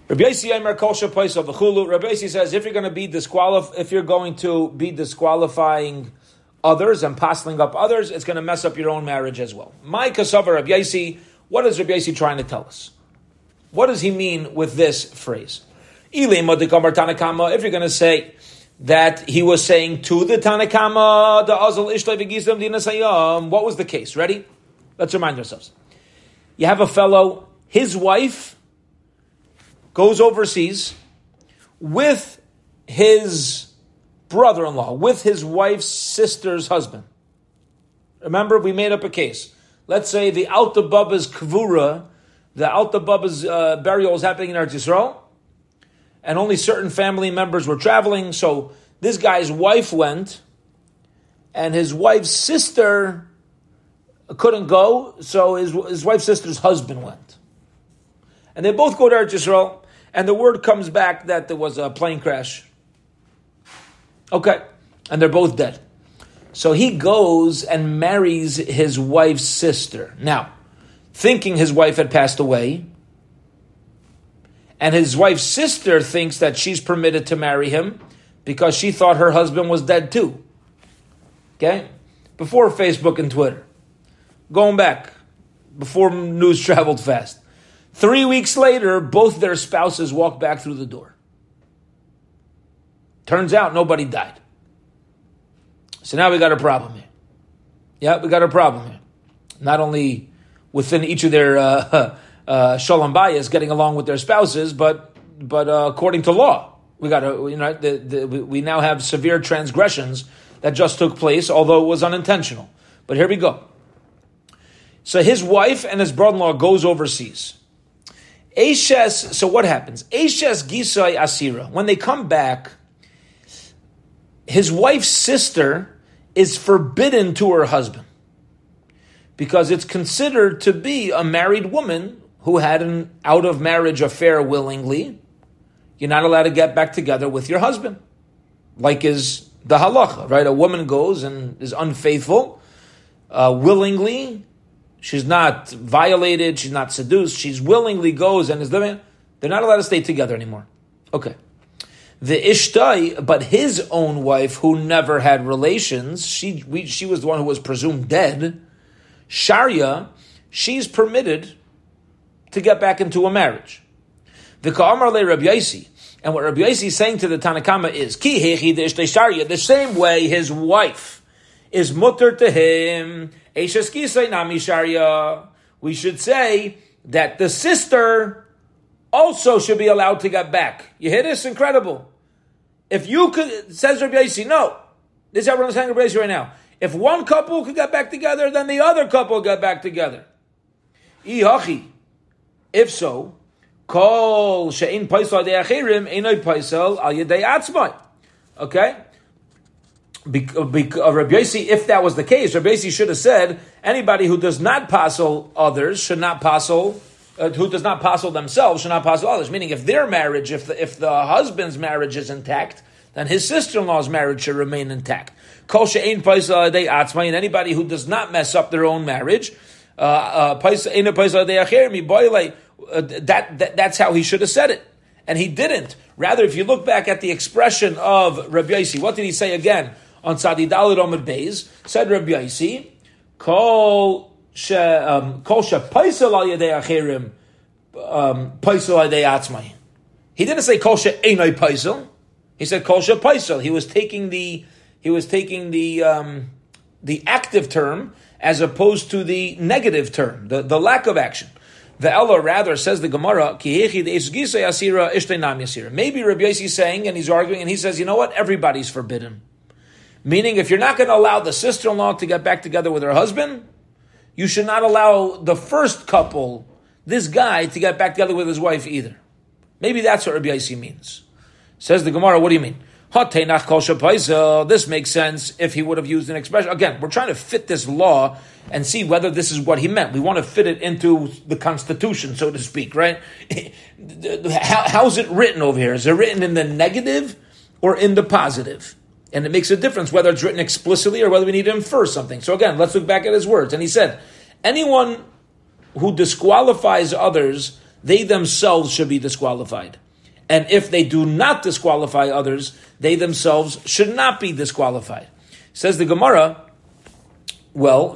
Rabbi Yossi says if you're going to be disqualif- if you're going to be disqualifying others and passing up others, it's going to mess up your own marriage as well. My kasava Rabbi Yossi, what is Rabbi Yossi trying to tell us? What does he mean with this phrase? If you're going to say that he was saying to the Tanakama, the Azal Ishlay what was the case? Ready? Let's remind ourselves. You have a fellow, his wife goes overseas with his brother in law, with his wife's sister's husband. Remember, we made up a case. Let's say the Alta Baba's Kvura, the Alta Baba's uh, burial is happening in Eretz Yisrael and only certain family members were traveling. So this guy's wife went, and his wife's sister couldn't go, so his, his wife's sister's husband went. And they both go to Eretz Yisrael, and the word comes back that there was a plane crash. Okay, and they're both dead. So he goes and marries his wife's sister. Now, thinking his wife had passed away, and his wife's sister thinks that she's permitted to marry him because she thought her husband was dead too. Okay? Before Facebook and Twitter. Going back, before news traveled fast. Three weeks later, both their spouses walk back through the door. Turns out nobody died. So now we got a problem here. Yeah, we got a problem here. Not only within each of their uh, uh, shalom bayis, getting along with their spouses, but but uh, according to law, we got you know the, the, we now have severe transgressions that just took place, although it was unintentional. But here we go. So his wife and his brother-in-law goes overseas. Ashes, so what happens? Ashes Gisai Asira. When they come back, his wife's sister is forbidden to her husband because it's considered to be a married woman who had an out of marriage affair willingly, you're not allowed to get back together with your husband. Like is the halacha, right? A woman goes and is unfaithful uh, willingly. She's not violated. She's not seduced. She's willingly goes and is living. They're not allowed to stay together anymore. Okay. The ishtai, but his own wife, who never had relations, she we, she was the one who was presumed dead. Sharia, she's permitted to get back into a marriage. The Ka'amar le and what Rabbi Yaisi is saying to the Tanakama is, Ki hechi the same way his wife is mutter to him. We should say that the sister also should be allowed to get back. You hear this? Incredible. If you could, says Rabbi Yaisi, no. This is how we're Rabbi right now. If one couple could get back together, then the other couple get back together. Ihachi. If so, kol she'in paisal de achirim einoi paisal al yedei atzmai. Okay? Because uh, Rabbi Yossi, if that was the case, Rabbi Yossi should have said anybody who does not passel others should not passel, uh, who does not passel themselves should not passel others. Meaning, if their marriage, if the, if the husband's marriage is intact, then his sister-in-law's marriage should remain intact. Kol she'in paisal de atzmai, and anybody who does not mess up their own marriage, uh, uh, that, that, that's how he should have said it. And he didn't. Rather, if you look back at the expression of Rabbi Yossi, what did he say again on Tzadi Dalid Amud Beis? Said Rabbi Yossi, Kol she um, Kol she paisel al yedei achirim um, paisel al yedei atzmai. He didn't say Kol she paisel. He said Kol she paisel. He was taking the he was taking the um, the active term as opposed to the negative term, the, the lack of action. The Ella rather says the Gemara, Maybe Rabbi Yossi is saying, and he's arguing, and he says, you know what? Everybody's forbidden. Meaning, if you're not going to allow the sister-in-law to get back together with her husband, you should not allow the first couple, this guy, to get back together with his wife either. Maybe that's what Rabbi Yossi means. Says the Gemara, what do you mean? This makes sense if he would have used an expression. Again, we're trying to fit this law and see whether this is what he meant. We want to fit it into the Constitution, so to speak, right? How, how's it written over here? Is it written in the negative or in the positive? And it makes a difference whether it's written explicitly or whether we need to infer something. So again, let's look back at his words. And he said, anyone who disqualifies others, they themselves should be disqualified. And if they do not disqualify others, they themselves should not be disqualified. Says the Gemara, well,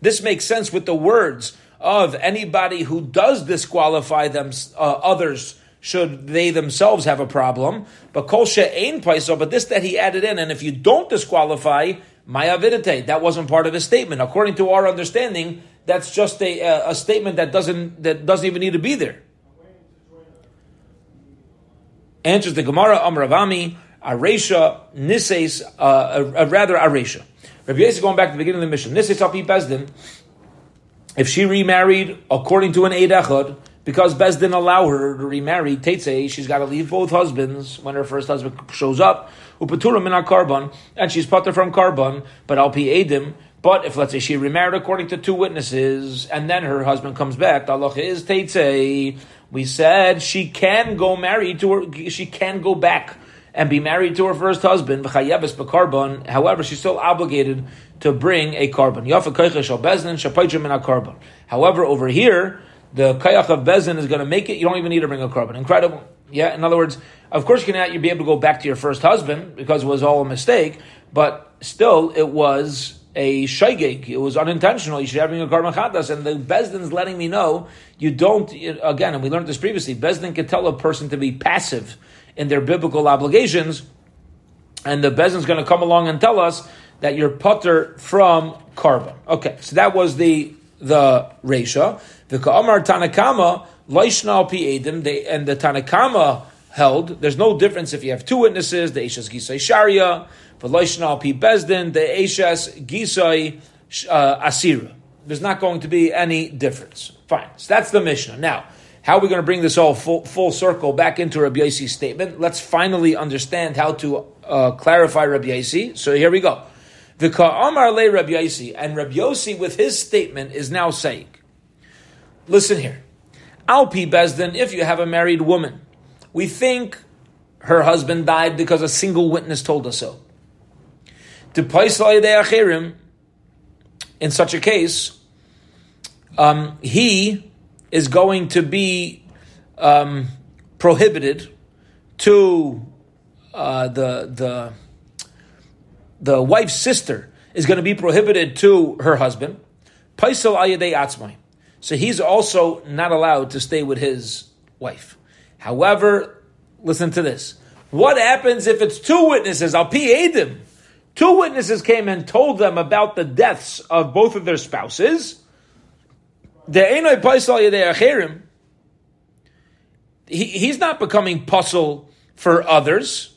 this makes sense with the words of anybody who does disqualify them, uh, others should they themselves have a problem. But but this that he added in, and if you don't disqualify, maya vidite, that wasn't part of his statement. According to our understanding, that's just a, a, a statement that doesn't that doesn't even need to be there. Answers the Gemara, Amravami, Aresha, Nises, uh, uh, uh, rather Aresha. Rabbi Yosef going back to the beginning of the Mishnah. Nises Api Bezdin, if she remarried according to an Eid because Bezdin allow her to remarry, Teitze, she's got to leave both husbands when her first husband shows up, Upaturim in our carbon, and she's putter from carbon, but Alpi Edim, but if let's say she remarried according to two witnesses, and then her husband comes back, the Allah is Teitze, we said she can go marry to her, she can go back and be married to her first husband, however, she's still obligated to bring a carbon. However, over here, the kayach of bezin is going to make it, you don't even need to bring a carbon. Incredible. Yeah, in other words, of course you can You'd be able to go back to your first husband because it was all a mistake, but still it was a shaygig. It was unintentional. You should have been a carbon chatas, and the bezdin's letting me know you don't. Again, and we learned this previously. Bezdin can tell a person to be passive in their biblical obligations, and the Bezin's going to come along and tell us that you're putter from carbon. Okay, so that was the the Resha. The Ka'amar Tanakama, Laishnal Pi Edim, and the Tanakama held, there's no difference if you have two witnesses, the Eishas Gisai Sharia, for Laishnal Pi Bezdin, the Eishas Gisai uh, Asira. There's not going to be any difference. Fine. So that's the Mishnah. Now, how are we going to bring this all full, full circle back into Rabbi Yossi's statement? Let's finally understand how to uh, clarify Rabbi Yossi. So here we go. The Ka'amar le Rabbi Yossi, and Rabbi Yossi with his statement is now saying, listen here. Alpi Bezdin, if you have a married woman, we think her husband died because a single witness told us so. In such a case, um, he is going to be um, prohibited to uh, the the the wife's sister is going to be prohibited to her husband. Paisal ayadei atzmai. So he's also not allowed to stay with his wife. However, listen to this. What happens if it's two witnesses? Al pi edim. Two witnesses came and told them about the deaths of both of their spouses he, he's not becoming puzzle for others.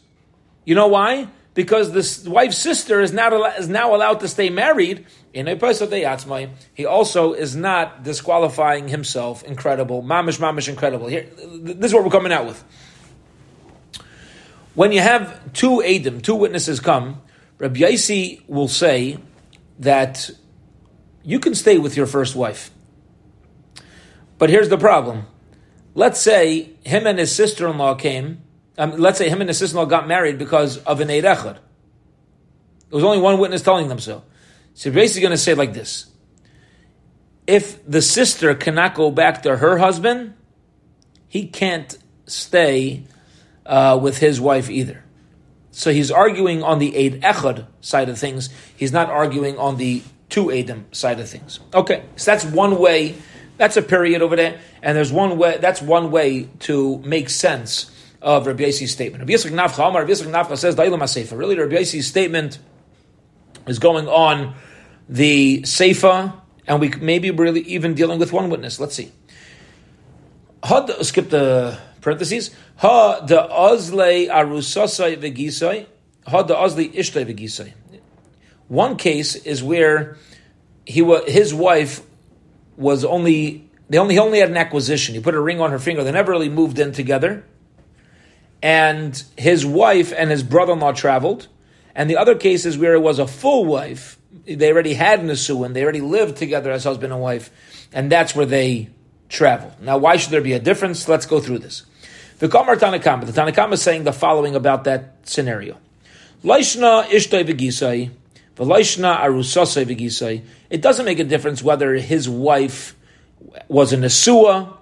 You know why? Because this wife's sister is not is now allowed to stay married. He also is not disqualifying himself. Incredible, mamish, mamish, incredible. Here, this is what we're coming out with. When you have two adim, two witnesses come, Rabbi Yaisi will say that you can stay with your first wife. But here's the problem. Let's say him and his sister-in-law came. Um, let's say him and his sister-in-law got married because of an Eid Echad. There was only one witness telling them so. So basically going to say like this. If the sister cannot go back to her husband, he can't stay uh, with his wife either. So he's arguing on the Eid Echad side of things. He's not arguing on the two Eidim side of things. Okay, so that's one way that's a period over there, and there's one way. That's one way to make sense of Rabbi Yossi's statement. Rabbi Yisrael Nafcha Amar, Rabbi Nafcha says Da'ilam HaSeifa. Really, Rabbi Yossi's statement is going on the Seifa, and we maybe really even dealing with one witness. Let's see. Had skip the parentheses. Ha the Ozle Arusasai Vegisai. Ha the Ozle Ishtay Vegisai. One case is where he was his wife was only they only he only had an acquisition. He put a ring on her finger. They never really moved in together. And his wife and his brother-in-law traveled. And the other cases where it was a full wife, they already had Nisuin, they already lived together as husband and wife, and that's where they traveled. Now, why should there be a difference? Let's go through this. The Kamar Tanakama. The Tanakama is saying the following about that scenario. Ishtay. It doesn't make a difference whether his wife was a Nesua,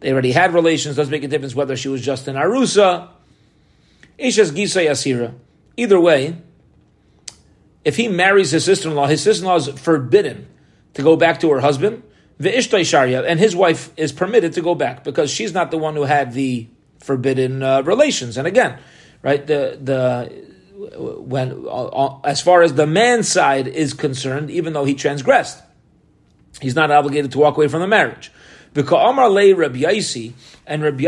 they already had relations, doesn't make a difference whether she was just an Arusa. Isha's gisai asira. Either way, if he marries his sister-in-law, his sister-in-law is forbidden to go back to her husband, the Ishtai Sharia, and his wife is permitted to go back because she's not the one who had the forbidden uh, relations. And again, right, the the when uh, uh, as far as the man's side is concerned, even though he transgressed, he's not obligated to walk away from the marriage. Because Amar lay Rabbi and Rabbi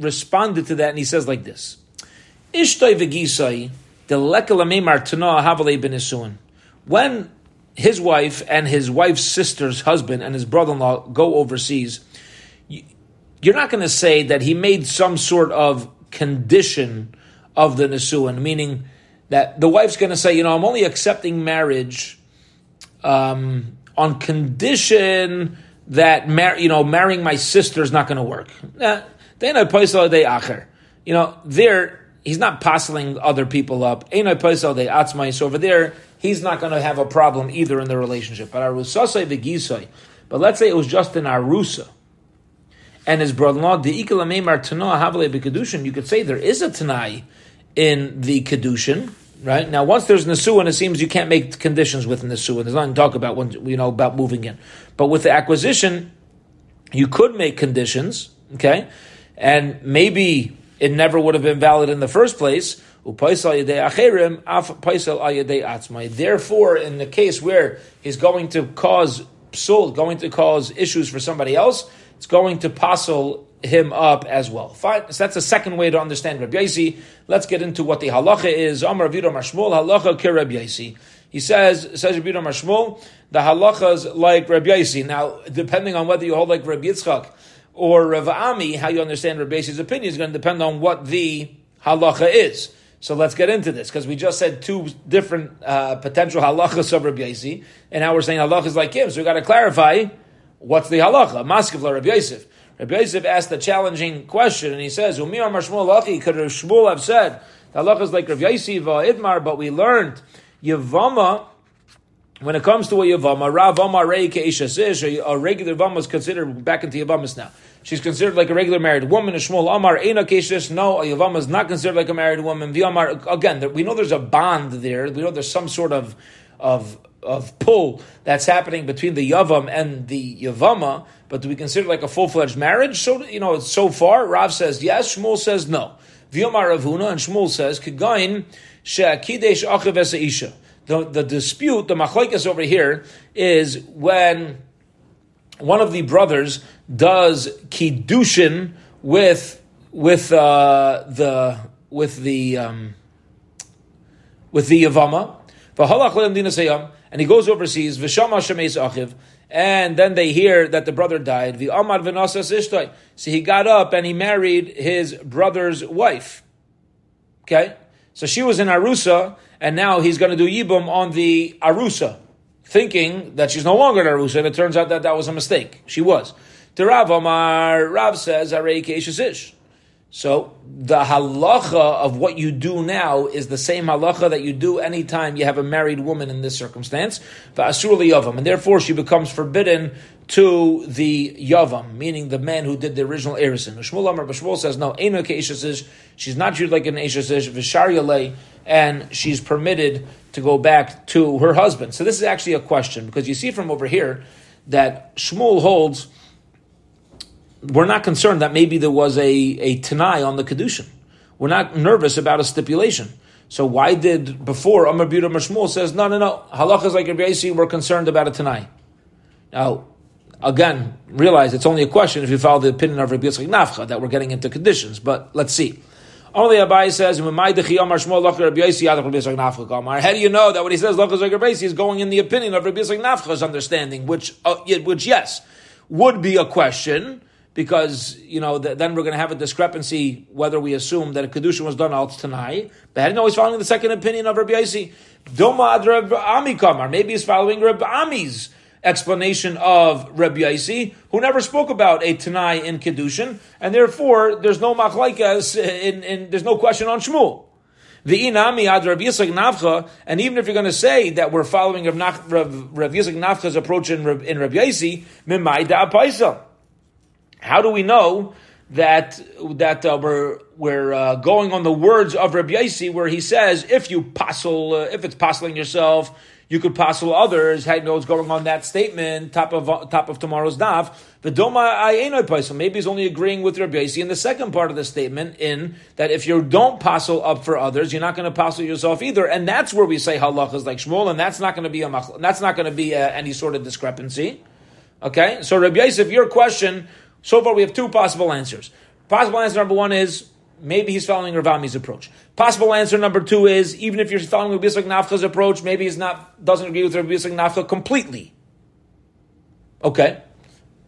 responded to that, and he says like this: Ishtai v'gisai when his wife and his wife's sister's husband and his brother-in-law go overseas, you're not going to say that he made some sort of condition of the Nisuan, meaning that the wife's going to say, you know, I'm only accepting marriage um, on condition that, mar- you know, marrying my sister is not going to work. You know, there he's not passing other people up. So over there, he's not going to have a problem either in the relationship. But let's say it was just an arusa. And his brother-in-law, the equal maymar tana Havale you could say there is a Tanai in the Kedushin, right? Now, once there's Nesuah, it seems you can't make conditions with Nesuah. There's nothing to talk about when, you know, about moving in. But with the acquisition, you could make conditions, okay? And maybe it never would have been valid in the first place. Therefore, in the case where he's going to cause psul, going to cause issues for somebody else, it's going to passel him up as well. Fine. So that's a second way to understand Rabbi Yaisi. Let's get into what the halacha is. Amar Rav Mashmul halacha ki Rabbi Yaisi. He says, says Rabbi Mashmul, the halacha is like Rabbi Yaisi. Now, depending on whether you hold like Rabbi Yitzchak or Rav Ami, how you understand Rabbi Yosef's opinion is going to depend on what the halacha is. So let's get into this because we just said two different uh, potential halachas of Rabbi Yosef, and now we're saying halacha is like him. So we got to clarify what's the halacha. Maskevla Rabbi Yosef. Rabbi Yosef asked a challenging question, and he says, "Umir Amar Shmuel Lachi." Could Shmuel have said the halacha is like Rabbi Yosef uh, Idmar? But we learned Yavama when it comes to a Yavama, Rav Amar Rei Keishasish, a regular Yavama is considered back into Yavamas now. She's considered like a regular married woman. A Shmuel Amar Eina Keishish, no, a Yavama is not considered like a married woman. Amar, again, we know there's a bond there. We know there's some sort of, of, of pull that's happening between the Yavam and the Yavama, but do we consider like a full fledged marriage? So, you know, so far, Rav says yes, Shmuel says no. V'yomar Ravuna, and Shmuel says, Kegain, She'akidesh Achiv Isha the, the dispute, the machlekes over here, is when one of the brothers does kiddushin with with uh, the with the um, with the yavama, and he goes overseas. V'shama shemeis achiv, and then they hear that the brother died. Amad v'nasas So he got up and he married his brother's wife. Okay, so she was in Arusa, and now he's going to do Yibum on the Arusa, thinking that she's no longer an Arusa, and it turns out that that was a mistake. She was. To Rav Omar, Rav says, Arei Ish. So the halacha of what you do now is the same halacha that you do anytime you have a married woman in this circumstance. And therefore she becomes forbidden to the yavam, meaning the man who did the original erisin. Shmuel Amar Bashmuel says, no, she's not treated like an Eishasish, and she's permitted to go back to her husband. So this is actually a question, because you see from over here that Shmuel holds we're not concerned that maybe there was a, a Tanai on the Kedushin. We're not nervous about a stipulation. So why did before Amar Buda Mashmul says no no no halachas like Rabbi Yasi we're concerned about a Tanai. Now again realize it's only a question if you follow the opinion of Rabbi Yitzchak Nafcha that we're getting into conditions. But let's see. Only Abai says, How do you know that when he says is going in the opinion of Rabbi Yitzchak Nafcha's understanding, which, uh, which yes, would be a question, because you know the, then we're going to have a discrepancy whether we assume that a kedusha was done al tanai. But know he's following the second opinion of Rabbi Yaisi. Doma ad Rabbi Ami Kamar. Maybe he's following Rabbi Ami's explanation of Rabbi Yaisi, who never spoke about a Tanai in Kedushin, and therefore there's no machlaikas in, in there's no question on Shmuel. The inami ad Rav Yitzchak Nafcha, and even if you're going to say that we're following Rav, Nach, Yitzchak Nafcha's approach in in Rav Yaisi, mimai da paisa. How do we know that that uh, we're we're uh, going on the words of Rabbi Yaisi, where he says, if you passel, uh, if it's passing yourself, you could passel others. How knows going on that statement, top of top of tomorrow's daf. The doma ayena paisel. Maybe he's only agreeing with Rabbi Yaisi in the second part of the statement, in that if you don't passel up for others, you're not going to passel yourself either, and that's where we say halach is like Shmuel, and that's not going to be a that's not going to be a, any sort of discrepancy. Okay, so Rabbi Yosef, your question so far, we have two possible answers. Possible answer number one is maybe he's following Ravami's approach. Possible answer number two is even if you're following Rabbi Yitzchak Nafcha's approach, maybe he's not doesn't agree with Rabbi Yitzchak Nafcha completely. Okay,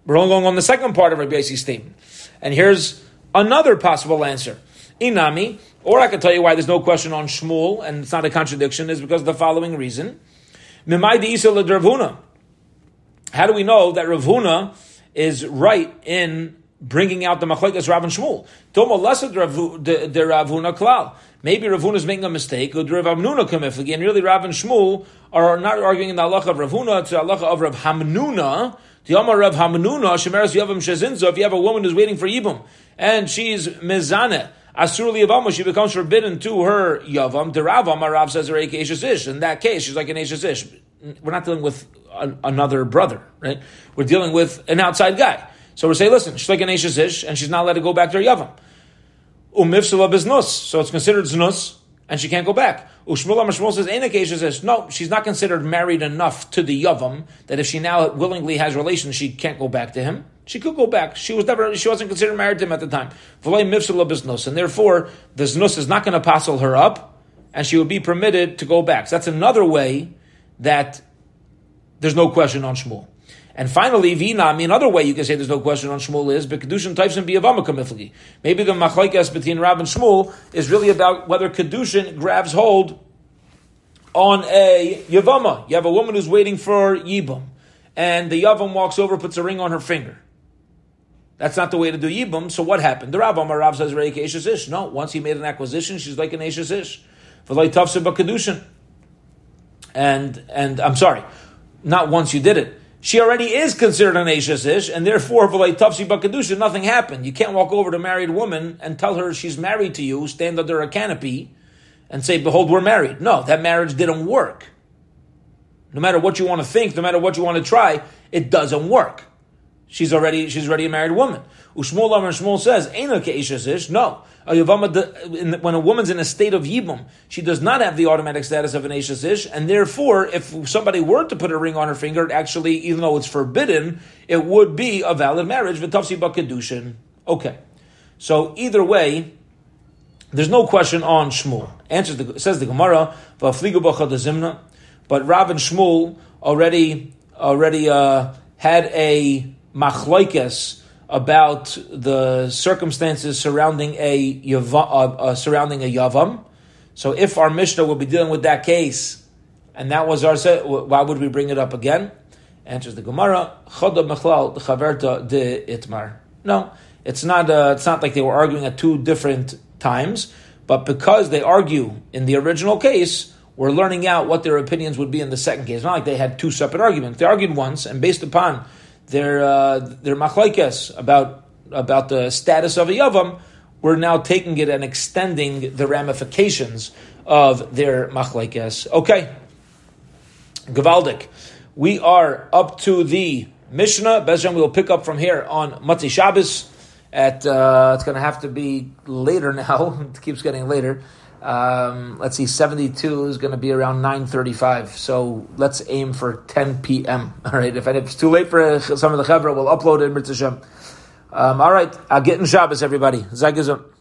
we're only going on the second part of Rabbi Yitzchak's statement, and here's another possible answer. Inami, or I can tell you why there's no question on Shmuel, and it's not a contradiction, is because of the following reason. How do we know that Ravuna is right in bringing out the machlekes Rav and Shmuel. Tomo lasa de Ravuna klal. Maybe Ravuna is making a mistake. Or Rav Hamnuna kamiflagi, and really Rav and Shmuel are not arguing in the halacha of Ravuna, it's the halacha of Rav Hamnuna. The Amar Rav Hamnuna shemeres yavam shezinzo. If you have a woman who's waiting for yibum and she's mizane. Asur Yavam, she becomes forbidden to her Yavam. The Rav Rav says her ish. In that case, she's like an ish. We're not dealing with another brother, right? We're dealing with an outside guy. So we're saying, listen, she's an Ish, and she's not allowed to go back to her Yavam. Umifsula biznus, so it's considered znus, and she can't go back. Ushmul Shmuel says, Enak says, no, she's not considered married enough to the Yavam that if she now willingly has relations, she can't go back to him. She could go back. She was never, she wasn't considered married to him at the time. And therefore, the znus is not going to passel her up, and she would be permitted to go back. So that's another way that there's no question on Shmuel. And finally, Vina, I mean, another way you can say there's no question on Shmuel is Kedushin types in Biyavama Kamiflagi. Maybe the Machlaikas between Rav and Shmuel is really about whether Kedushin grabs hold on a Yavama. You have a woman who's waiting for Yibam, and the Yavam walks over, puts a ring on her finger. That's not the way to do Yibam, so what happened? The Rav Amar Rav says, Ish. No, once he made an acquisition, she's like an Ish. For like Tafsir Kedushin. And, and, I'm sorry not once you did it. She already is considered an Ashes Ish, and therefore, Tafsi Bakadusha, nothing happened. You can't walk over to a married woman and tell her she's married to you, stand under a canopy, and say, Behold, we're married. No, that marriage didn't work. No matter what you want to think, no matter what you want to try, it doesn't work. She's already she's already a married woman. Amar Shmuel says. No. When a woman's in a state of yibum, she does not have the automatic status of an Ashes Ish, and therefore, if somebody were to put a ring on her finger, actually, even though it's forbidden, it would be a valid marriage, V'tafsi Kedushin. Okay. So either way, there's no question on Shmuel. Answers the, says the Gemara, but Rav and Shmuel already already uh, had a machlokes about the circumstances surrounding a yavam, uh, uh, surrounding a yavam. So if our Mishnah will be dealing with that case, and that was our set, why would we bring it up again? Answers the Gemara, Mechlal Chaverta de Itmar. No, it's not. Uh, it's not like they were arguing at two different times, but because they argue in the original case, we're learning out what their opinions would be in the second case. Not like they had two separate arguments. They argued once, and based upon their uh, their machlaikas about about the status of a yavam, we're now taking it and extending the ramifications of their machlaikas. Okay, Gavaldik, we are up to the Mishnah. Bezjan, we will pick up from here on Motzei Shabbos. At uh, it's going to have to be later now. it keeps getting later. Um, let's see, 72 is going to be around 9.35. So let's aim for 10 p.m. All right. If it's too late for some of the Chevra, we'll upload it in Um, all right. I'll get in Shabbos, everybody. Zagazim.